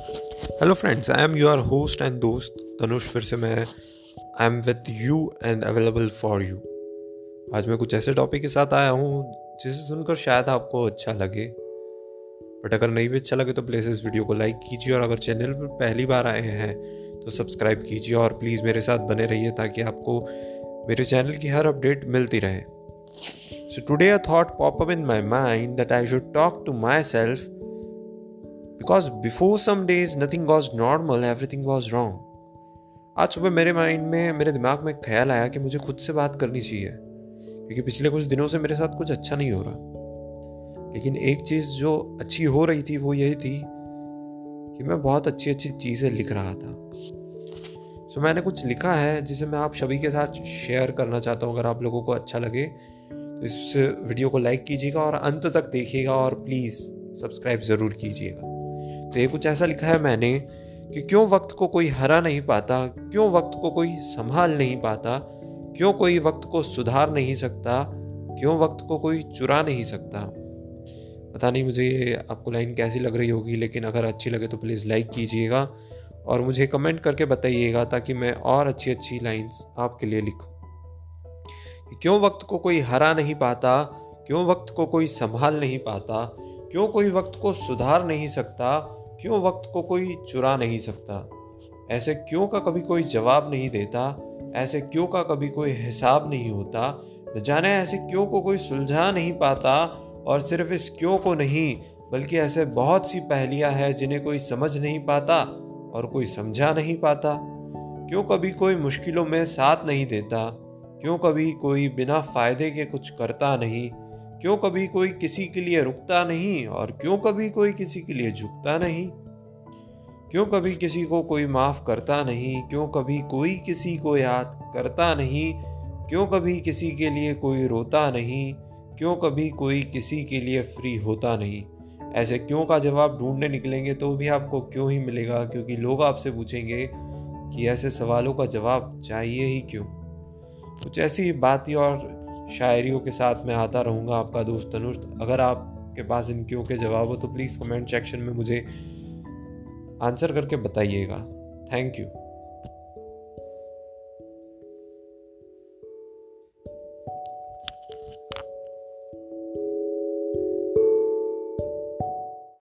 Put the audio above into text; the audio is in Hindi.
Hello friends I am your host and दोस्त तनुष, फिर से मैं I am with you and available for you आज मैं कुछ ऐसे टॉपिक के साथ आया हूँ, जिसे सुनकर शायद आपको अच्छा लगे। बट अगर नहीं भी अच्छा लगे तो प्लीज़ इस वीडियो को लाइक कीजिए और अगर चैनल पर पहली बार आए हैं तो सब्सक्राइब कीजिए और प्लीज़ मेरे साथ बने रहिए ताकि आपको मेरे चैनल की हर अपडेट मिलती रहे। So today a thought pop up in my mind that I should talk to myself because before some days nothing was normal everything was wrong आज सुबह मेरे माइंड में मेरे दिमाग में ख्याल आया कि मुझे खुद से बात करनी चाहिए। क्योंकि पिछले कुछ दिनों से मेरे साथ कुछ अच्छा नहीं हो रहा। लेकिन एक चीज़ जो अच्छी हो रही थी वो यही थी कि मैं बहुत अच्छी अच्छी चीज़ें लिख रहा था। सो so, मैंने कुछ लिखा है जिसे मैं आप सभी के साथ शेयर करना चाहता हूँ। अगर आप लोगों को अच्छा लगे तो इस वीडियो को लाइक कीजिएगा और अंत तक देखिएगा और प्लीज़ सब्सक्राइब ज़रूर कीजिएगा। तो ये कुछ ऐसा लिखा है मैंने कि क्यों वक्त को कोई हरा नहीं पाता, क्यों वक्त को कोई संभाल नहीं पाता, क्यों कोई वक्त को सुधार नहीं सकता, क्यों वक्त को कोई चुरा नहीं सकता। पता नहीं मुझे आपको लाइन कैसी लग रही होगी, लेकिन अगर अच्छी लगे तो प्लीज़ लाइक कीजिएगा और मुझे कमेंट करके बताइएगा ताकि मैं और अच्छी अच्छी लाइंस आपके लिए लिखूं। क्यों वक्त को कोई हरा नहीं पाता, क्यों वक्त को कोई संभाल नहीं पाता, क्यों कोई वक्त को सुधार नहीं सकता क्यों वक्त को कोई चुरा नहीं सकता? ऐसे क्यों का कभी कोई जवाब नहीं देता? ऐसे क्यों का कभी कोई हिसाब नहीं होता? न जाने ऐसे क्यों को कोई सुलझा नहीं पाता? और सिर्फ़ इस क्यों को नहीं, बल्कि ऐसे बहुत सी पहलियाँ हैं जिन्हें कोई समझ नहीं पाता और कोई समझा नहीं पाता। क्यों कभी कोई मुश्किलों में साथ नहीं देता? क्यों कभी कोई बिना फ़ायदे के कुछ करता नहीं? क्यों कभी कोई किसी के लिए रुकता नहीं और क्यों कभी कोई किसी के लिए झुकता नहीं? क्यों कभी किसी को कोई माफ़ करता नहीं? क्यों कभी कोई किसी को याद करता नहीं? क्यों कभी किसी के लिए कोई रोता नहीं? क्यों कभी कोई किसी के लिए फ्री होता नहीं? ऐसे क्यों का जवाब ढूँढने निकलेंगे तो भी आपको क्यों ही मिलेगा? क्योंकि लोग आपसे पूछेंगे कि ऐसे सवालों का जवाब चाहिए ही क्यों? कुछ ऐसी बातें और शायरियों के साथ मैं आता रहूँगा आपका दोस्त तनुष अगर आपके पास इन क्यों के जवाब हो तो प्लीज़ कमेंट सेक्शन में मुझे आंसर करके बताइएगा। Thank you